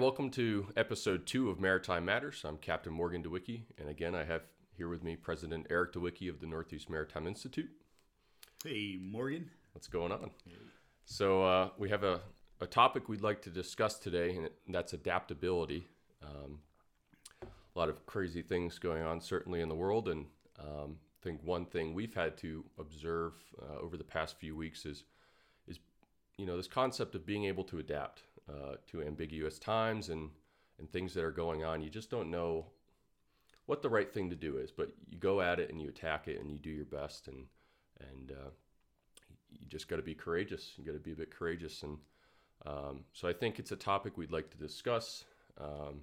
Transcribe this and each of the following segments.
Welcome to episode two of Maritime Matters. I'm Captain Morgan Dawicki, and again, I have here with me President Eric Dawicki of the Northeast Maritime Institute. Hey, Morgan. What's going on? So, uh, we have a, a topic we'd like to discuss today, and that's adaptability. Um, a lot of crazy things going on, certainly in the world, and um, I think one thing we've had to observe uh, over the past few weeks is, is you know, this concept of being able to adapt uh, to ambiguous times and and things that are going on. You just don't know what the right thing to do is, but you go at it and you attack it and you do your best and and uh, you just got to be courageous. You got to be a bit courageous and um, so I think it's a topic we'd like to discuss. Um,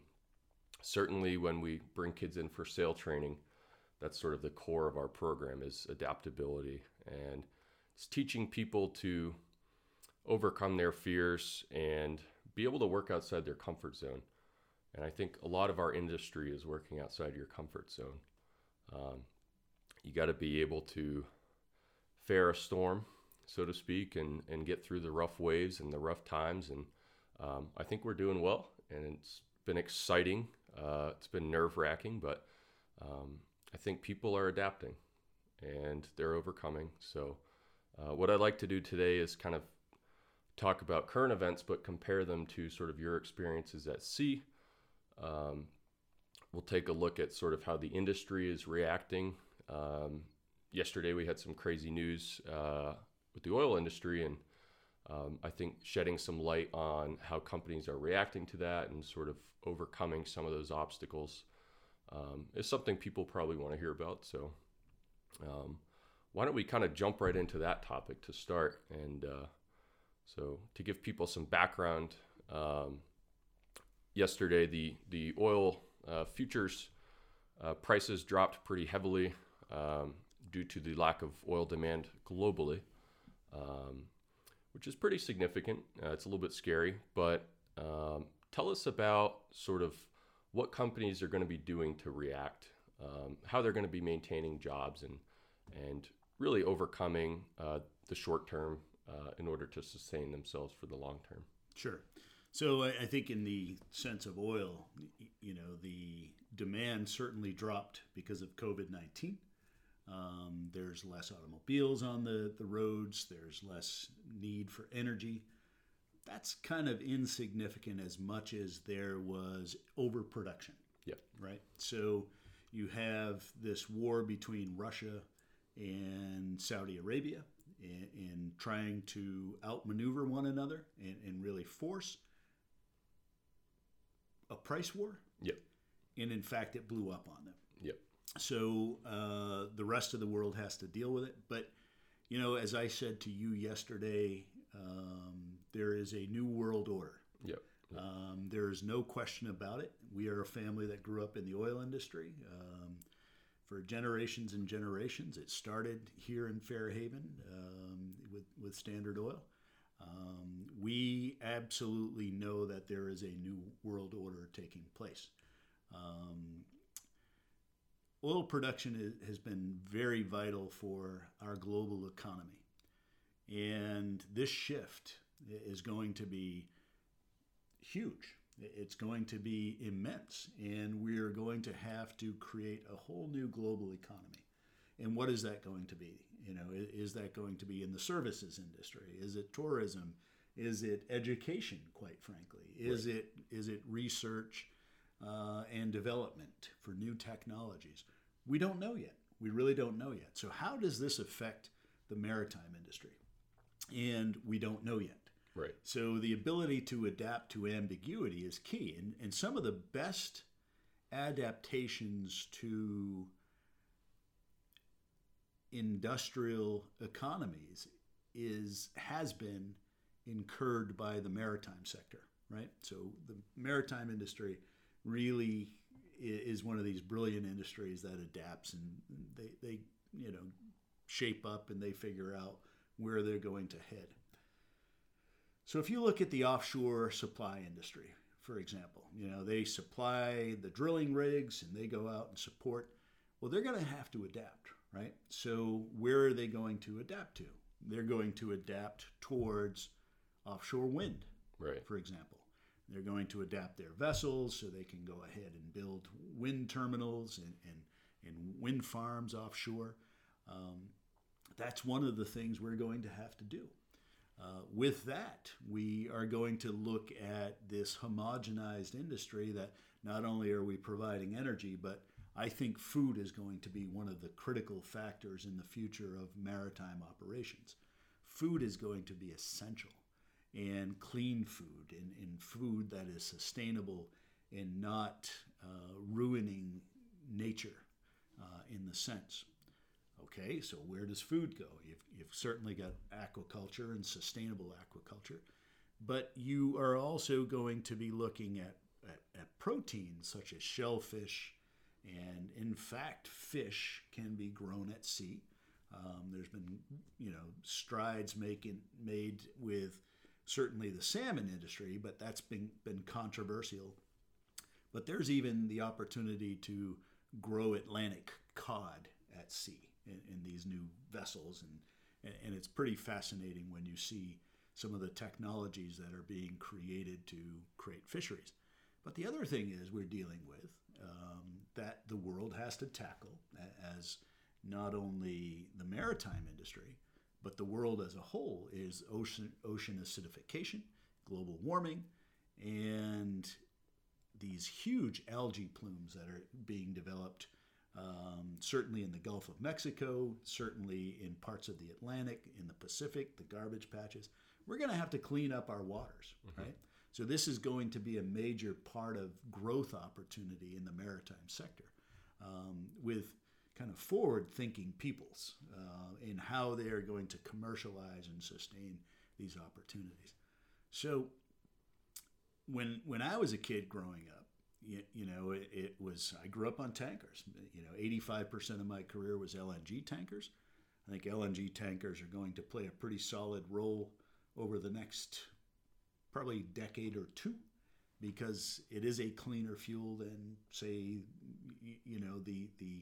certainly, when we bring kids in for sail training, that's sort of the core of our program is adaptability and it's teaching people to overcome their fears and be able to work outside their comfort zone. And I think a lot of our industry is working outside your comfort zone. Um, you got to be able to fare a storm, so to speak, and, and get through the rough waves and the rough times. And um, I think we're doing well, and it's been exciting. Uh, it's been nerve wracking, but um, I think people are adapting and they're overcoming. So, uh, what I'd like to do today is kind of talk about current events, but compare them to sort of your experiences at sea. Um, we'll take a look at sort of how the industry is reacting. Um, yesterday, we had some crazy news uh, with the oil industry, and um, I think shedding some light on how companies are reacting to that and sort of overcoming some of those obstacles um, is something people probably want to hear about. So, um, why don't we kind of jump right into that topic to start and uh, so to give people some background, um, yesterday the the oil uh, futures uh, prices dropped pretty heavily um, due to the lack of oil demand globally, um, which is pretty significant. Uh, it's a little bit scary, but um, tell us about sort of what companies are going to be doing to react, um, how they're going to be maintaining jobs, and and really overcoming uh, the short term uh, in order to sustain themselves for the long term. Sure. So I think in the sense of oil, you know, the demand certainly dropped because of COVID 19. Um, there's less automobiles on the, the roads, there's less need for energy. That's kind of insignificant as much as there was overproduction. Yeah. Right. So you have this war between Russia and Saudi Arabia in, in trying to outmaneuver one another and, and really force a price war. Yep. And in fact, it blew up on them. Yep. So uh, the rest of the world has to deal with it. But, you know, as I said to you yesterday, um, there is a new world order. Yep. Um, there is no question about it. We are a family that grew up in the oil industry. Um, for generations and generations. It started here in Fairhaven um, with, with Standard Oil. Um, we absolutely know that there is a new world order taking place. Um, oil production is, has been very vital for our global economy. And this shift is going to be huge. It's going to be immense, and we are going to have to create a whole new global economy. And what is that going to be? You know, is that going to be in the services industry? Is it tourism? Is it education? Quite frankly, is right. it is it research uh, and development for new technologies? We don't know yet. We really don't know yet. So, how does this affect the maritime industry? And we don't know yet. Right. So the ability to adapt to ambiguity is key. And, and some of the best adaptations to industrial economies is has been incurred by the maritime sector, right? So the maritime industry really is one of these brilliant industries that adapts and they, they you know shape up and they figure out where they're going to head. So if you look at the offshore supply industry, for example, you know, they supply the drilling rigs and they go out and support. Well, they're going to have to adapt, right? So where are they going to adapt to? They're going to adapt towards offshore wind, right. for example. They're going to adapt their vessels so they can go ahead and build wind terminals and, and, and wind farms offshore. Um, that's one of the things we're going to have to do. Uh, with that, we are going to look at this homogenized industry that not only are we providing energy, but I think food is going to be one of the critical factors in the future of maritime operations. Food is going to be essential, and clean food, and, and food that is sustainable and not uh, ruining nature uh, in the sense. Okay, so where does food go? You've, you've certainly got aquaculture and sustainable aquaculture, but you are also going to be looking at, at, at proteins such as shellfish, and in fact, fish can be grown at sea. Um, there's been, you know, strides making made with certainly the salmon industry, but that's been been controversial. But there's even the opportunity to grow Atlantic cod at sea in, in these new vessels, and and it's pretty fascinating when you see some of the technologies that are being created to create fisheries. But the other thing is we're dealing with um, that the world has to tackle as not only the maritime industry, but the world as a whole is ocean, ocean acidification, global warming, and these huge algae plumes that are being developed, um, certainly in the Gulf of Mexico, certainly in parts of the Atlantic, in the Pacific, the garbage patches. We're going to have to clean up our waters, mm-hmm. right? So this is going to be a major part of growth opportunity in the maritime sector, um, with kind of forward-thinking peoples uh, in how they are going to commercialize and sustain these opportunities. So when when I was a kid growing up, you, you know, it, it, was I grew up on tankers. You know, 85% of my career was LNG tankers. I think LNG tankers are going to play a pretty solid role over the next probably decade or two because it is a cleaner fuel than say you know the the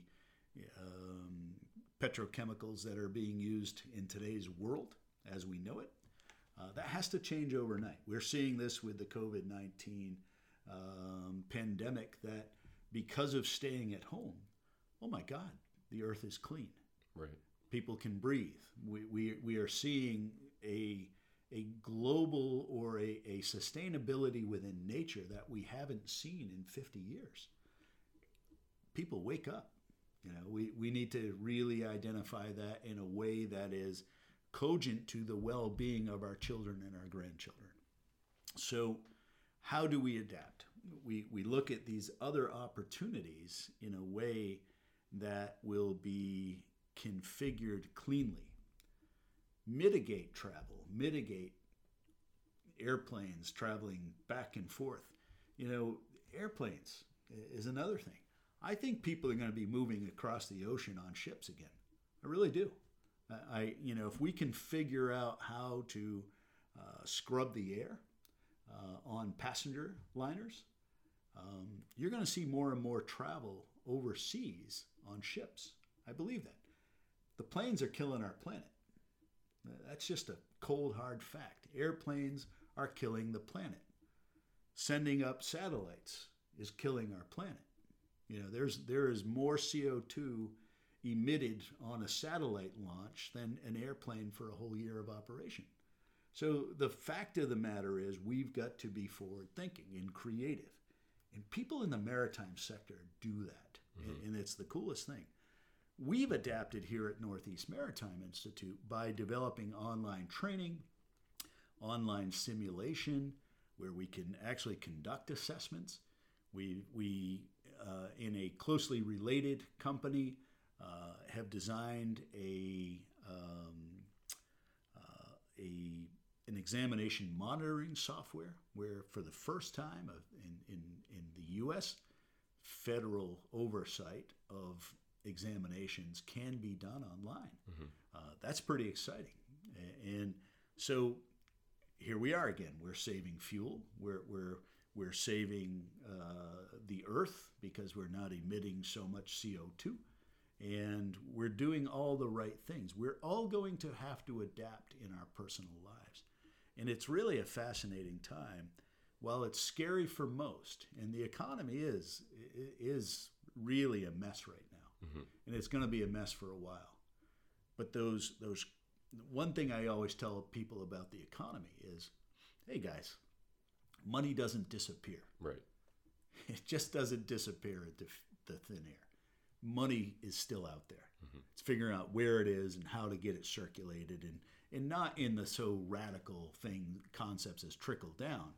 um, petrochemicals that are being used in today's world as we know it. Uh, that has to change overnight. We're seeing this with the COVID 19 um, pandemic that because of staying at home, oh my God, the earth is clean. Right. People can breathe. We, we, we are seeing a, a global or a, a sustainability within nature that we haven't seen in 50 years. People wake up. You know, we, we need to really identify that in a way that is cogent to the well being of our children and our grandchildren. So, how do we adapt? We, we look at these other opportunities in a way that will be configured cleanly, mitigate travel, mitigate airplanes traveling back and forth. You know, airplanes is another thing. I think people are going to be moving across the ocean on ships again. I really do. I, you know, if we can figure out how to uh, scrub the air uh, on passenger liners, um, you're going to see more and more travel overseas on ships. I believe that. The planes are killing our planet. That's just a cold, hard fact. Airplanes are killing the planet. Sending up satellites is killing our planet. You know, there's there is more CO2 emitted on a satellite launch than an airplane for a whole year of operation. So the fact of the matter is, we've got to be forward thinking and creative. And people in the maritime sector do that. Mm-hmm. And it's the coolest thing. We've adapted here at Northeast Maritime Institute by developing online training, online simulation, where we can actually conduct assessments. We, we uh, in a closely related company, uh, have designed a, um, uh, a an examination monitoring software where, for the first time in, in, in the U.S., federal oversight of examinations can be done online. Mm-hmm. Uh, that's pretty exciting. And so here we are again. We're saving fuel. We're, we're, we're saving uh, the earth because we're not emitting so much CO2 and we're doing all the right things. We're all going to have to adapt in our personal lives. And it's really a fascinating time while it's scary for most, and the economy is is really a mess right now, mm-hmm. and it's going to be a mess for a while. But those those one thing I always tell people about the economy is, hey guys, money doesn't disappear. Right. It just doesn't disappear into the thin air. Money is still out there. Mm-hmm. It's figuring out where it is and how to get it circulated, and and not in the so radical thing concepts as trickle down.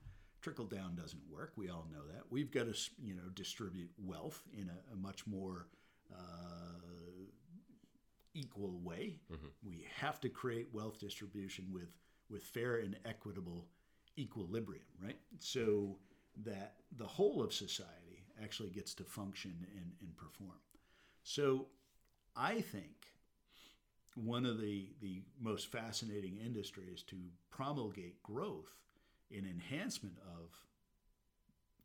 Trickle down doesn't work. We all know that. We've got to you know distribute wealth in a, a much more uh, equal way. Mm-hmm. We have to create wealth distribution with with fair and equitable equilibrium, right? So that the whole of society actually gets to function and, and perform. So I think one of the, the most fascinating industries to promulgate growth and enhancement of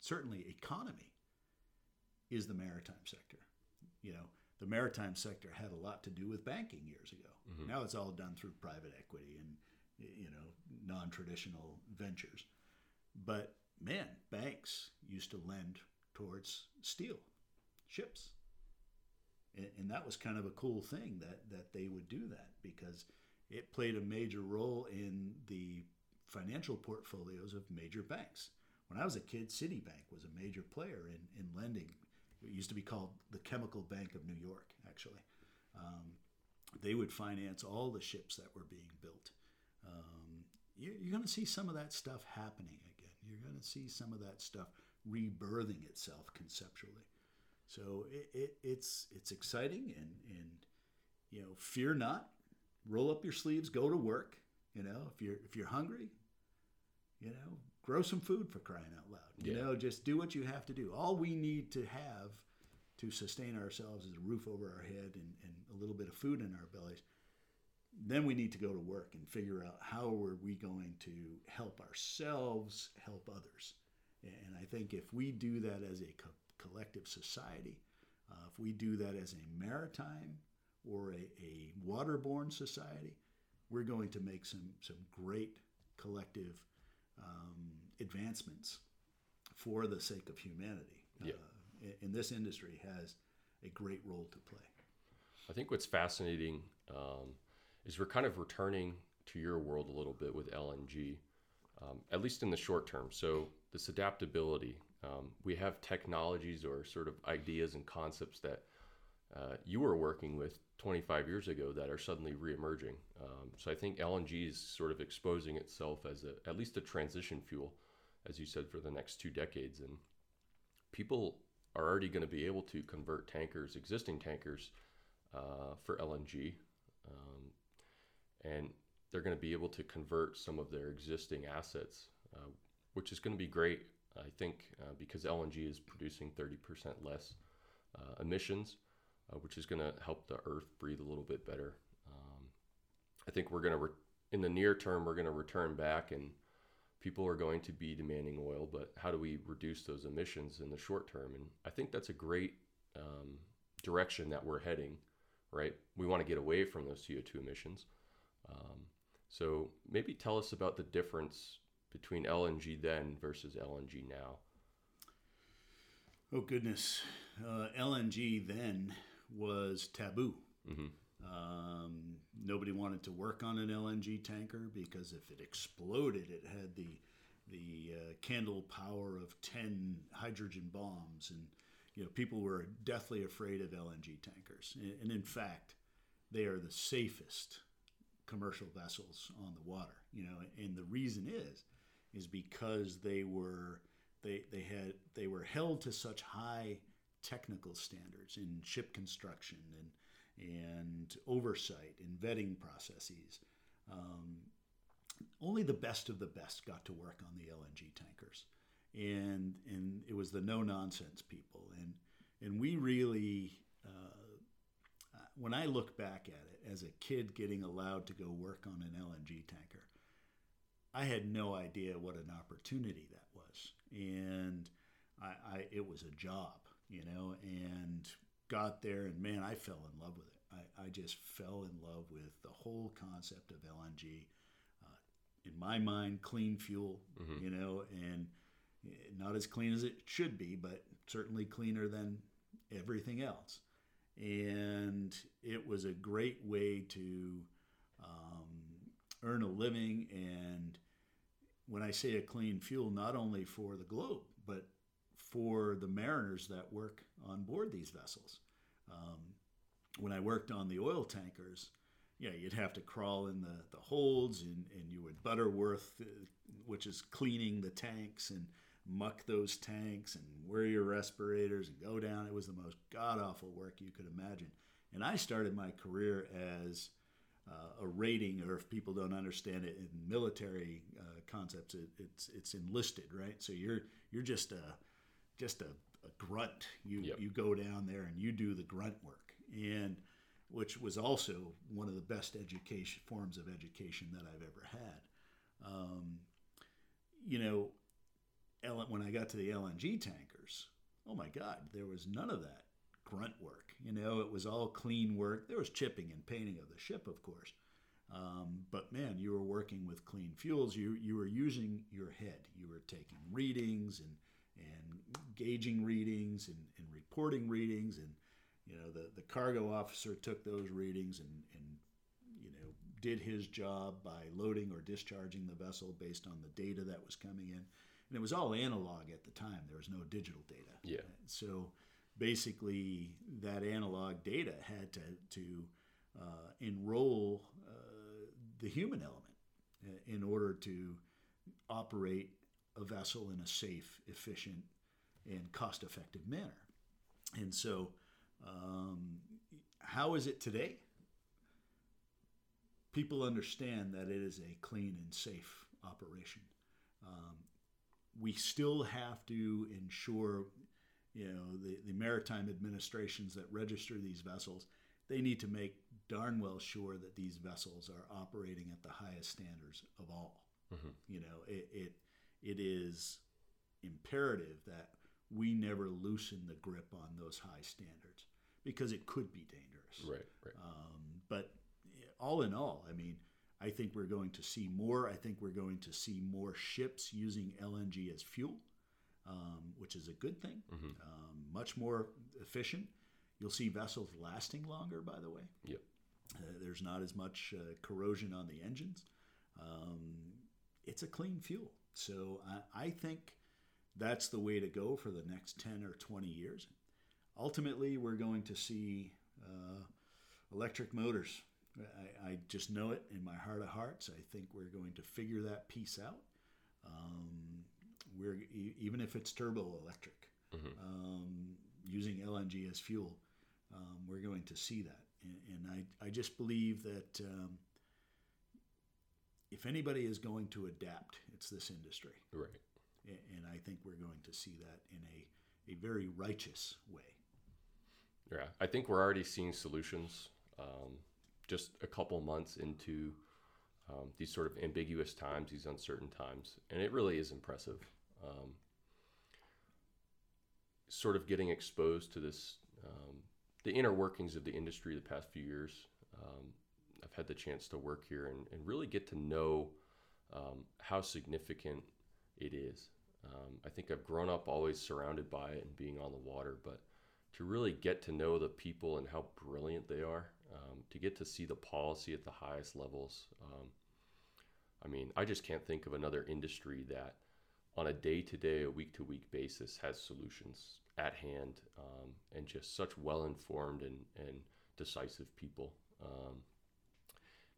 certainly economy is the maritime sector. You know, the maritime sector had a lot to do with banking years ago. Mm-hmm. Now it's all done through private equity and you know non-traditional ventures. But man, banks used to lend towards steel, ships. And, and that was kind of a cool thing that, that they would do that because it played a major role in the financial portfolios of major banks. When I was a kid, Citibank was a major player in, in lending. It used to be called the Chemical Bank of New York, actually. Um, they would finance all the ships that were being built. Um, you're, you're going to see some of that stuff happening again. you're going to see some of that stuff rebirthing itself conceptually. So it, it, it's it's exciting and and you know fear not, roll up your sleeves, go to work. You know if you're if you're hungry, you know grow some food for crying out loud. You yeah. know just do what you have to do. All we need to have to sustain ourselves is a roof over our head and, and a little bit of food in our bellies then we need to go to work and figure out how are we going to help ourselves help others and i think if we do that as a collective society uh, if we do that as a maritime or a, a waterborne society we're going to make some some great collective um, advancements for the sake of humanity yeah. uh, and this industry has a great role to play i think what's fascinating um, is we're kind of returning to your world a little bit with LNG, um, at least in the short term. So this adaptability, um, we have technologies or sort of ideas and concepts that uh, you were working with 25 years ago that are suddenly reemerging. Um, so I think LNG is sort of exposing itself as a, at least a transition fuel, as you said, for the next two decades. And people are already going to be able to convert tankers, existing tankers, uh, for LNG. Um, and they're going to be able to convert some of their existing assets, uh, which is going to be great, I think, uh, because LNG is producing 30% less uh, emissions, uh, which is going to help the earth breathe a little bit better. Um, I think we're going to, re- in the near term, we're going to return back and people are going to be demanding oil, but how do we reduce those emissions in the short term? And I think that's a great um, direction that we're heading, right? We want to get away from those CO2 emissions. Um, so maybe tell us about the difference between LNG then versus LNG now. Oh goodness, uh, LNG then was taboo. Mm-hmm. Um, nobody wanted to work on an LNG tanker because if it exploded, it had the the uh, candle power of ten hydrogen bombs, and you know people were deathly afraid of LNG tankers. And, and in fact, they are the safest commercial vessels on the water. You know, and the reason is is because they were they they had they were held to such high technical standards in ship construction and and oversight and vetting processes. Um, only the best of the best got to work on the LNG tankers, and and it was the no nonsense people, and and we really when I look back at it as a kid getting allowed to go work on an LNG tanker, I had no idea what an opportunity that was. And I, I it was a job, you know, and got there and man, I fell in love with it. I, I just fell in love with the whole concept of LNG. Uh, in my mind, clean fuel, mm-hmm. you know, and not as clean as it should be, but certainly cleaner than everything else. And it was a great way to um, earn a living. And when I say a clean fuel, not only for the globe, but for the mariners that work on board these vessels. Um, when I worked on the oil tankers, yeah, you'd have to crawl in the, the holds and, and you would Butterworth, uh, which is cleaning the tanks and muck those tanks and wear your respirators and go down. It was the most god awful work you could imagine. And I started my career as uh, a rating, or if people don't understand it in military uh, concepts, it, it's it's enlisted, right? So you're you're just a just a, a grunt. You Yep. you go down there and you do the grunt work, and which was also one of the best education forms of education that I've ever had. Um, you know, when I got to the LNG tankers, oh my God, there was none of that grunt work. You know, it was all clean work. There was chipping and painting of the ship, of course. Um, but man, you were working with clean fuels. You you were using your head. You were taking readings and and gauging readings and, and reporting readings. And you know, the the cargo officer took those readings and and you know did his job by loading or discharging the vessel based on the data that was coming in. And it was all analog at the time. There was no digital data. Yeah. So basically, that analog data had to to uh, enroll uh, the human element uh, in order to operate a vessel in a safe, efficient, and cost-effective manner. And so, um, how is it today? People understand that it is a clean and safe operation. Um, we still have to ensure, you know, the, the maritime administrations that register these vessels, they need to make darn well sure that these vessels are operating at the highest standards of all. Mhm. You know, it, it it is imperative that we never loosen the grip on those high standards because it could be dangerous. Right, right. Um, but all in all, I mean, I think we're going to see more. I think we're going to see more ships using LNG as fuel, um, which is a good thing. Mhm. Um, much more efficient. You'll see vessels lasting longer, by the way. Yep. Uh, there's not as much uh, corrosion on the engines. Um, it's a clean fuel. So I, I think that's the way to go for the next 10 or 20 years. Ultimately, we're going to see uh, electric motors. I, I just know it in my heart of hearts. I think we're going to figure that piece out. We're even if it's turbo electric, Mhm. um, using LNG as fuel, um, we're going to see that. And, and I, I just believe that um, if anybody is going to adapt, it's this industry. Right. And I think we're going to see that in a, a very righteous way. Yeah, I think we're already seeing solutions. Um, just a couple months into um, these sort of ambiguous times, these uncertain times, and it really is impressive. Um, sort of getting exposed to this, um, the inner workings of the industry the past few years. Um, I've had the chance to work here and, and really get to know um, how significant it is. Um, I think I've grown up always surrounded by it and being on the water, but to really get to know the people and how brilliant they are, um, to get to see the policy at the highest levels. I mean, I just can't think of another industry that, on a day to day, a week to week basis, has solutions at hand um, and just such well informed and, and decisive people. Um,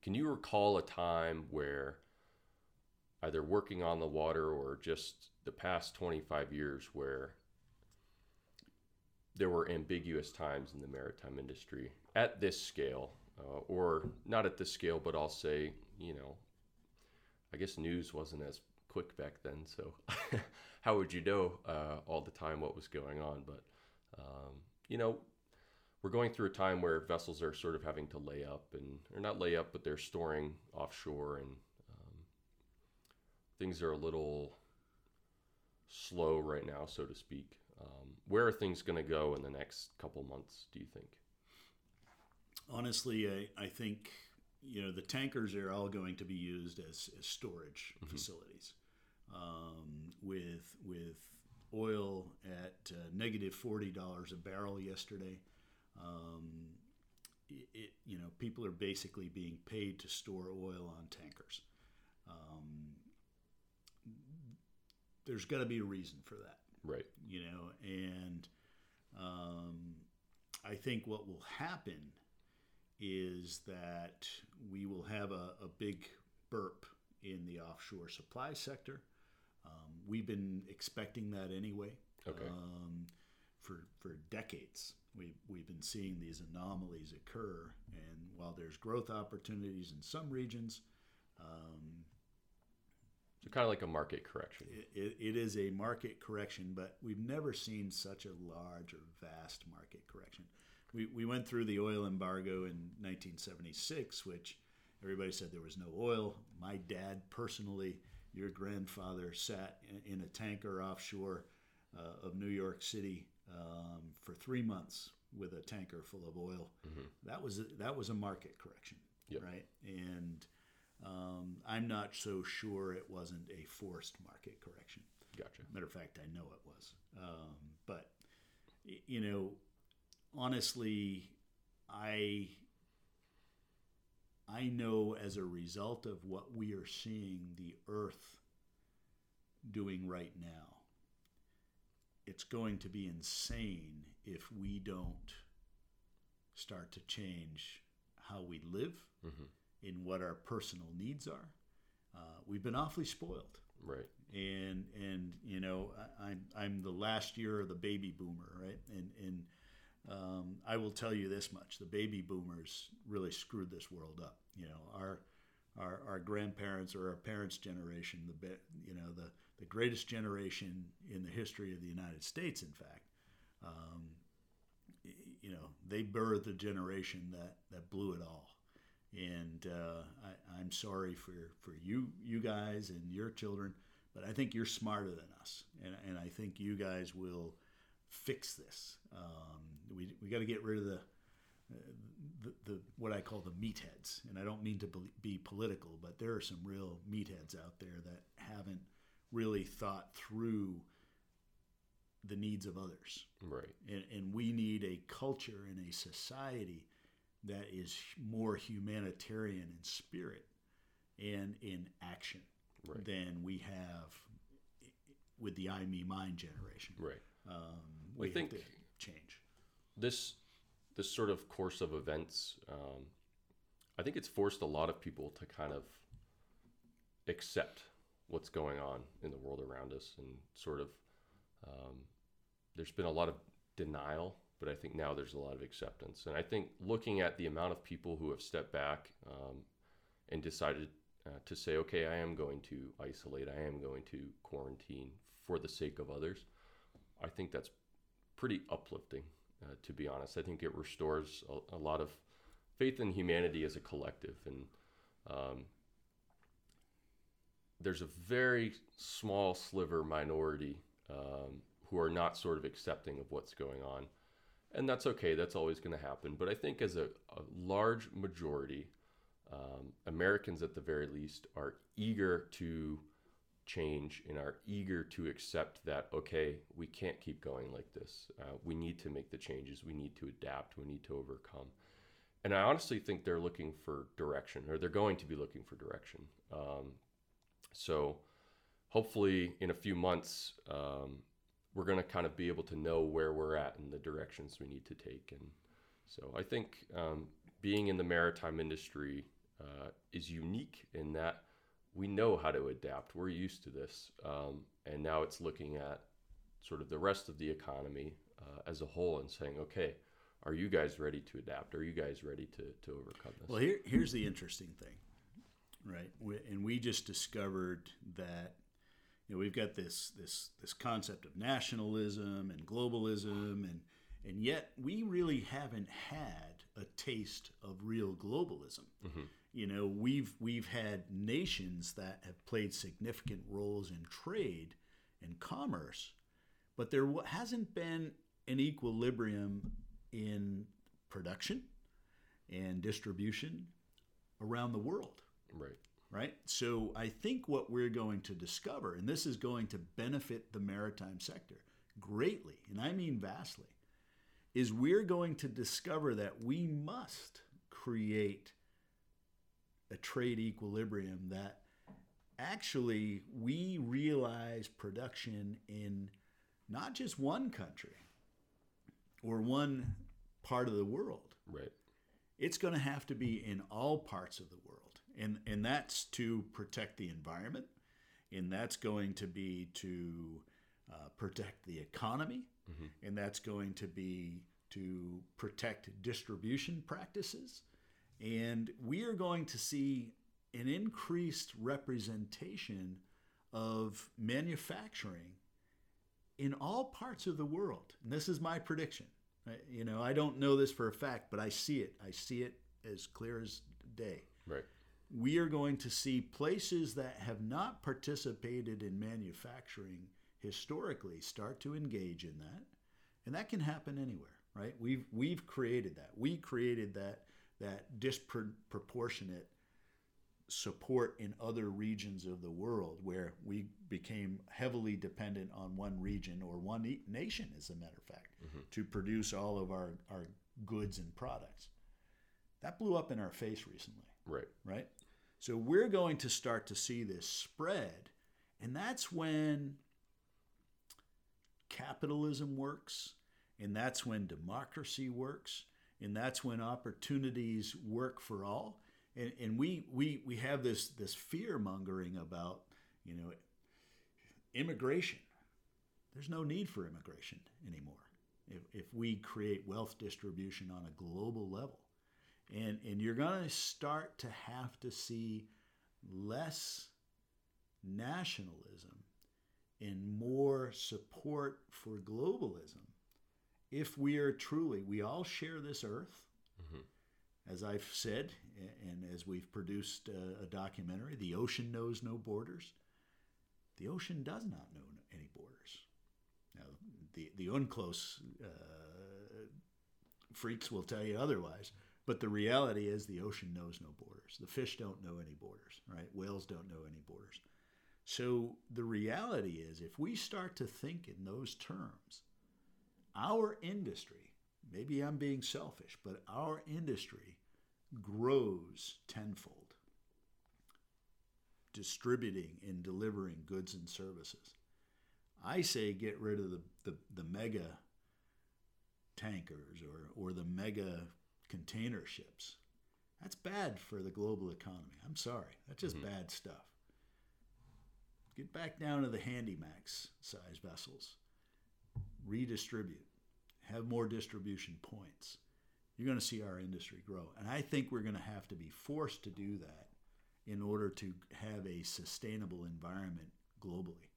can you recall a time where either working on the water or just the past 25 years where there were ambiguous times in the maritime industry at this scale, uh, or not at this scale, but I'll say, you know, I guess news wasn't as quick back then. So, how would you know uh, all the time what was going on? But, um, you know, we're going through a time where vessels are sort of having to lay up and, or not lay up, but they're storing offshore and um, things are a little slow right now, so to speak. Um, where are things going to go in the next couple months, do you think? Honestly, I, I think you know the tankers are all going to be used as, as storage facilities. um, with with oil at uh, negative forty dollars a barrel yesterday. Um, it, it, you know people are basically being paid to store oil on tankers. Um, there's got to be a reason for that, Right. you know, and um, I think what will happen is that we will have a, a big burp in the offshore supply sector. Um, we've been expecting that anyway. Okay. Um, for for decades, we've we've been seeing these anomalies occur, and while there's growth opportunities in some regions, um, So kind of like a market correction. it, it, it is a market correction, but we've never seen such a large or vast market correction. We, we went through the oil embargo in 1976, which everybody said there was no oil. My dad personally, your grandfather, sat in, in a tanker offshore uh, of New York City um, for three months with a tanker full of oil. That was a, that was a market correction, Yep. right? And um, I'm not so sure it wasn't a forced market correction. Gotcha. Matter of fact, I know it was. Um, but you know, honestly, I I know as a result of what we are seeing the Earth doing right now, it's going to be insane if we don't start to change how we live, in what our personal needs are. Uh, we've been awfully spoiled Right. and and you know I, I'm I'm the last year of the baby boomer, right? And and um, I will tell you this much: the baby boomers really screwed this world up. You know, our our, our grandparents or our parents' generation, the you know the the greatest generation in the history of the United States, in fact. Um, you know, they birthed a generation that that blew it all and uh, I, I'm sorry for, for you you guys and your children, but I think you're smarter than us, and, and I think you guys will fix this. Um, we we got to get rid of the, the the what I call the meatheads, and I don't mean to be- political, but there are some real meatheads out there that haven't really thought through the needs of others Right. and, and we need a culture and a society that is more humanitarian in spirit and in action Right. than we have with the I me mine generation. Right. Um, we think- to change. this this sort of course of events, um, I think it's forced a lot of people to kind of accept what's going on in the world around us, and sort of um, there's been a lot of denial, but I think now there's a lot of acceptance, and I think looking at the amount of people who have stepped back um, and decided uh, to say, okay, I am going to isolate, I am going to quarantine for the sake of others. I think that's pretty uplifting, uh, to be honest. I think it restores a, a lot of faith in humanity as a collective. And um, there's a very small sliver minority um, who are not sort of accepting of what's going on. And that's okay, that's always going to happen. But I think as a, a large majority, um, Americans at the very least are eager to change and are eager to accept that okay we can't keep going like this. Uh, we need to make the changes. We need to adapt. We need to overcome. And i honestly think they're looking for direction or they're going to be looking for direction. Um, so hopefully in a few months um, we're going to kind of be able to know where we're at and the directions we need to take. And so i think um, being in the maritime industry uh, is unique in that we know how to adapt. We're used to this. Um, and now it's looking at sort of the rest of the economy uh, as a whole and saying, okay, are you guys ready to adapt? Are you guys ready to, to overcome this? Well, here, here's the interesting thing, right? We, and we just discovered that you know we've got this this this concept of nationalism and globalism, and and yet we really haven't had a taste of real globalism. You know, we've we've had nations that have played significant roles in trade and commerce, but there hasn't been an equilibrium in production and distribution around the world. right. right? So I think what we're going to discover, and this is going to benefit the maritime sector greatly, and I mean vastly, is we're going to discover that we must create a trade equilibrium that actually we realize production in not just one country or one part of the world. Right. It's going to have to be in all parts of the world. And, and that's to protect the environment, and that's going to be to uh, protect the economy, and that's going to be to protect distribution practices. And we are going to see an increased representation of manufacturing in all parts of the world. And this is my prediction. You know, I don't know this for a fact, but I see it. I see it as clear as day. Right. We are going to see places that have not participated in manufacturing historically start to engage in that. And that can happen anywhere, right? We've we've created that. We created that that disproportionate support in other regions of the world where we became heavily dependent on one region or one nation, as a matter of fact, mm-hmm. to produce all of our, our goods and products. That blew up in our face recently, Right. right? So we're going to start to see this spread, and that's when capitalism works, and that's when democracy works, and that's when opportunities work for all. And, and we, we, we have this, this fear mongering about, you know, immigration. There's no need for immigration anymore if, if we create wealth distribution on a global level. And, and you're going to start to have to see less nationalism and more support for globalism if we are truly, we all share this earth. As I've said, and as we've produced a, a documentary, the ocean knows no borders. The ocean does not know any borders. Now, the, the UNCLOS uh, freaks will tell you otherwise, but the reality is the ocean knows no borders. The fish don't know any borders, right? Whales don't know any borders. So the reality is, if we start to think in those terms, our industry, maybe I'm being selfish, but our industry grows tenfold, distributing and delivering goods and services. I say get rid of the, the, the mega tankers or, or the mega container ships. That's bad for the global economy. I'm sorry. That's just mm-hmm. bad stuff. Get back down to the Handymax size vessels. Redistribute. Have more distribution points. You're going to see our industry grow. And I think we're going to have to be forced to do that in order to have a sustainable environment globally.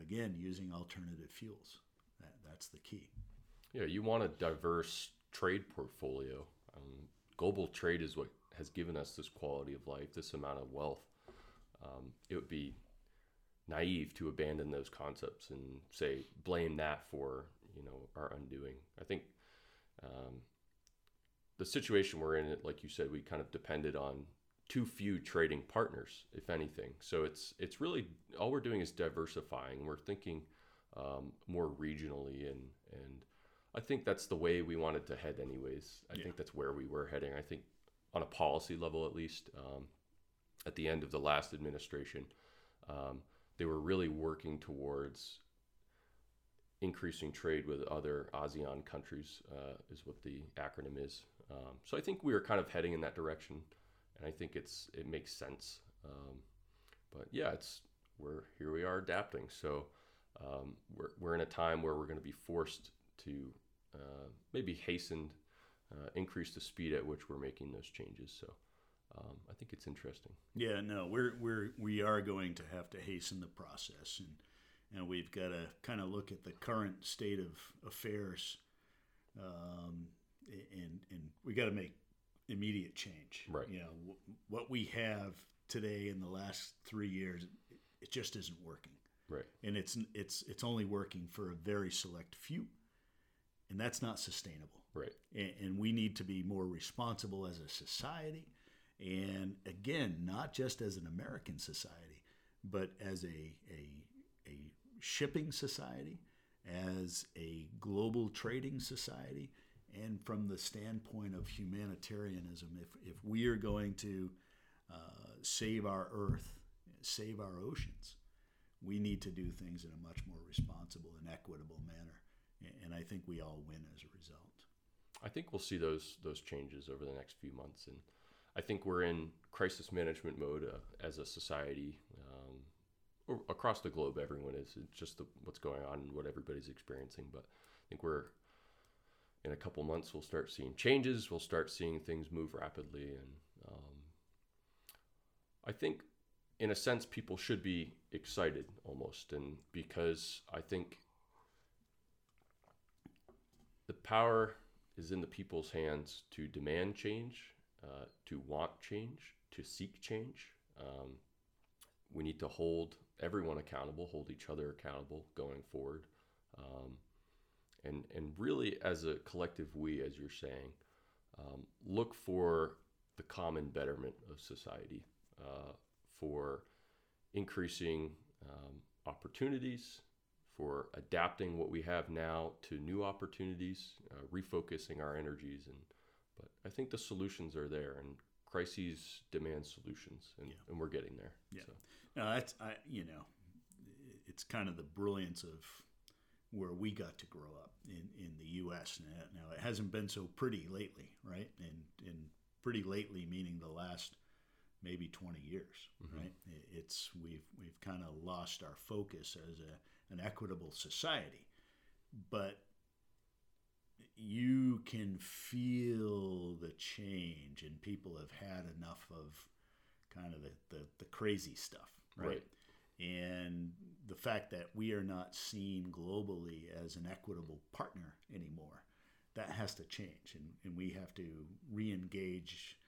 Again, using alternative fuels. That, that's the key. Yeah, you want a diverse trade portfolio. Um, global trade is what has given us this quality of life, this amount of wealth. Um, it would be naive to abandon those concepts and say blame that for you know our undoing. I think um, the situation we're in, like you said, we kind of depended on too few trading partners, if anything. So it's it's really all we're doing is diversifying. We're thinking um, more regionally, and and I think that's the way we wanted to head, anyways. I think that's where we were heading. I think on a policy level, at least, um, at the end of the last administration, um, they were really working towards increasing trade with other ASEAN countries, uh, is what the acronym is. Um, so I think we are kind of heading in that direction, and I think it's it makes sense. Um, but yeah, it's we're here we are adapting. So um, we're we're in a time where we're going to be forced to uh, maybe hasten, uh, increase the speed at which we're making those changes. So um, I think it's interesting. Yeah, no, we're we're we are going to have to hasten the process, and and we've got to kind of look at the current state of affairs, um, and and we got to make immediate change. Right. You know, w- what we have today in the last three years, it, it just isn't working, Right. and it's it's it's only working for a very select few, and that's not sustainable Right. and, and we need to be more responsible as a society And again, not just as an American society, but as a, a, a shipping society, as a global trading society, and from the standpoint of humanitarianism, if, if we are going to uh, save our earth, save our oceans, we need to do things in a much more responsible and equitable manner. And I think we all win as a result. I think we'll see those those changes over the next few months, and I think we're in crisis management mode uh, as a society. Um, across the globe, everyone is. It's just the, what's going on and what everybody's experiencing. But I think we're in a couple months we'll start seeing changes. We'll start seeing things move rapidly, and um, I think, in a sense, people should be excited almost, and because I think the power is in the people's hands to demand change, uh, to want change, to seek change. Um, we need to hold everyone accountable, hold each other accountable going forward. Um, and, and really, as a collective we, as you're saying, um, look for the common betterment of society, uh, for increasing um, opportunities, for adapting what we have now to new opportunities, uh, refocusing our energies. And but I think the solutions are there, and crises demand solutions, and, yeah. and we're getting there. Yeah, so. no, that's I you know, it's kind of the brilliance of where we got to grow up in, in the U.S. Now, it hasn't been so pretty lately, right? And and pretty lately meaning the last maybe 20 years, mm-hmm. right? It's we've we've kind of lost our focus as a an equitable society. But you can feel the change, and people have had enough of kind of the, the, the crazy stuff, right? right? And the fact that we are not seen globally as an equitable partner anymore, that has to change. And, and we have to re engage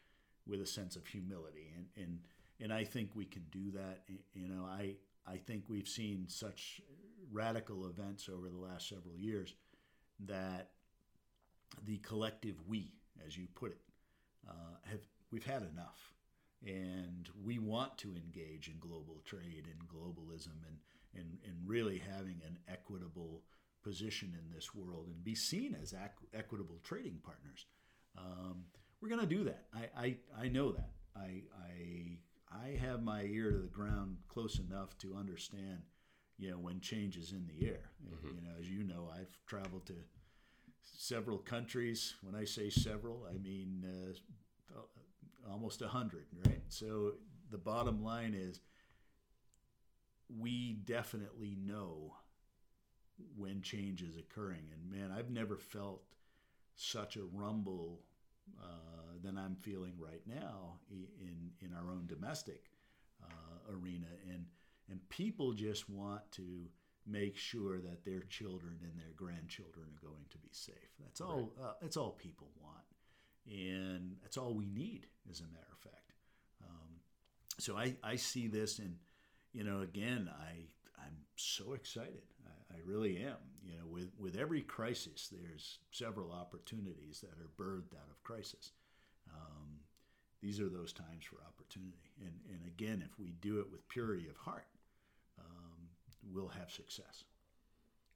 with a sense of humility. And, and, and I think we can do that. You know, I, I think we've seen such radical events over the last several years that the collective we, as you put it, uh, have we've had enough, and we want to engage in global trade and globalism and and, and really having an equitable position in this world and be seen as equitable trading partners. Um, we're going to do that. I, I, I know that. I, I, I have my ear to the ground close enough to understand you know, when change is in the air. Mm-hmm. You know, as you know, I've traveled to several countries. When I say several, I mean uh, almost a hundred, right? So the bottom line is we definitely know when change is occurring. And man, I've never felt such a rumble uh, than I'm feeling right now in in our own domestic uh, arena. And and people just want to make sure that their children and their grandchildren are going to be safe. That's all. Right. Uh, that's all people want, and that's all we need, as a matter of fact. Um, so I, I see this, and you know, again, I I'm so excited. I, I really am. You know, with with every crisis, there's several opportunities that are birthed out of crisis. Um, these are those times for opportunity, and and again, if we do it with purity of heart, will have success.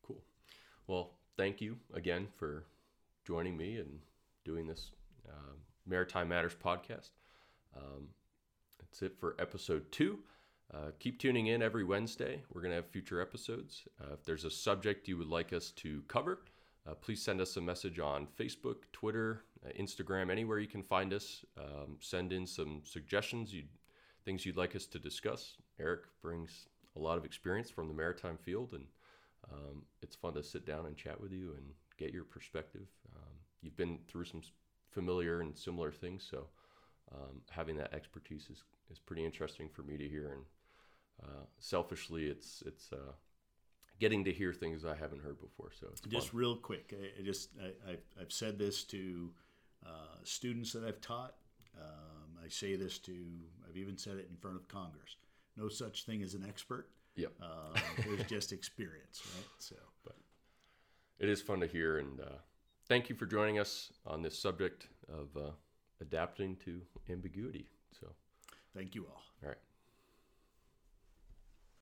Cool. Well, thank you again for joining me and doing this uh, Maritime Matters podcast. Um, that's it for episode two. Uh, keep tuning in every Wednesday. We're going to have future episodes. Uh, if there's a subject you would like us to cover, uh, please send us a message on Facebook, Twitter, uh, Instagram, anywhere you can find us. Um, send in some suggestions, you things you'd like us to discuss. Eric brings a lot of experience from the maritime field, and um, it's fun to sit down and chat with you and get your perspective. Um, you've been through some familiar and similar things, so um, having that expertise is, is pretty interesting for me to hear. And uh, selfishly, it's it's uh, getting to hear things I haven't heard before. So it's just fun. real quick. I, I just I, have I've said this to uh, students that I've taught. Um, I say this to I've even said it in front of Congress no such thing as an expert. Yep. Uh, there's just experience, right? So, but it is fun to hear, and uh, thank you for joining us on this subject of uh, adapting to ambiguity So, Thank you all. all right.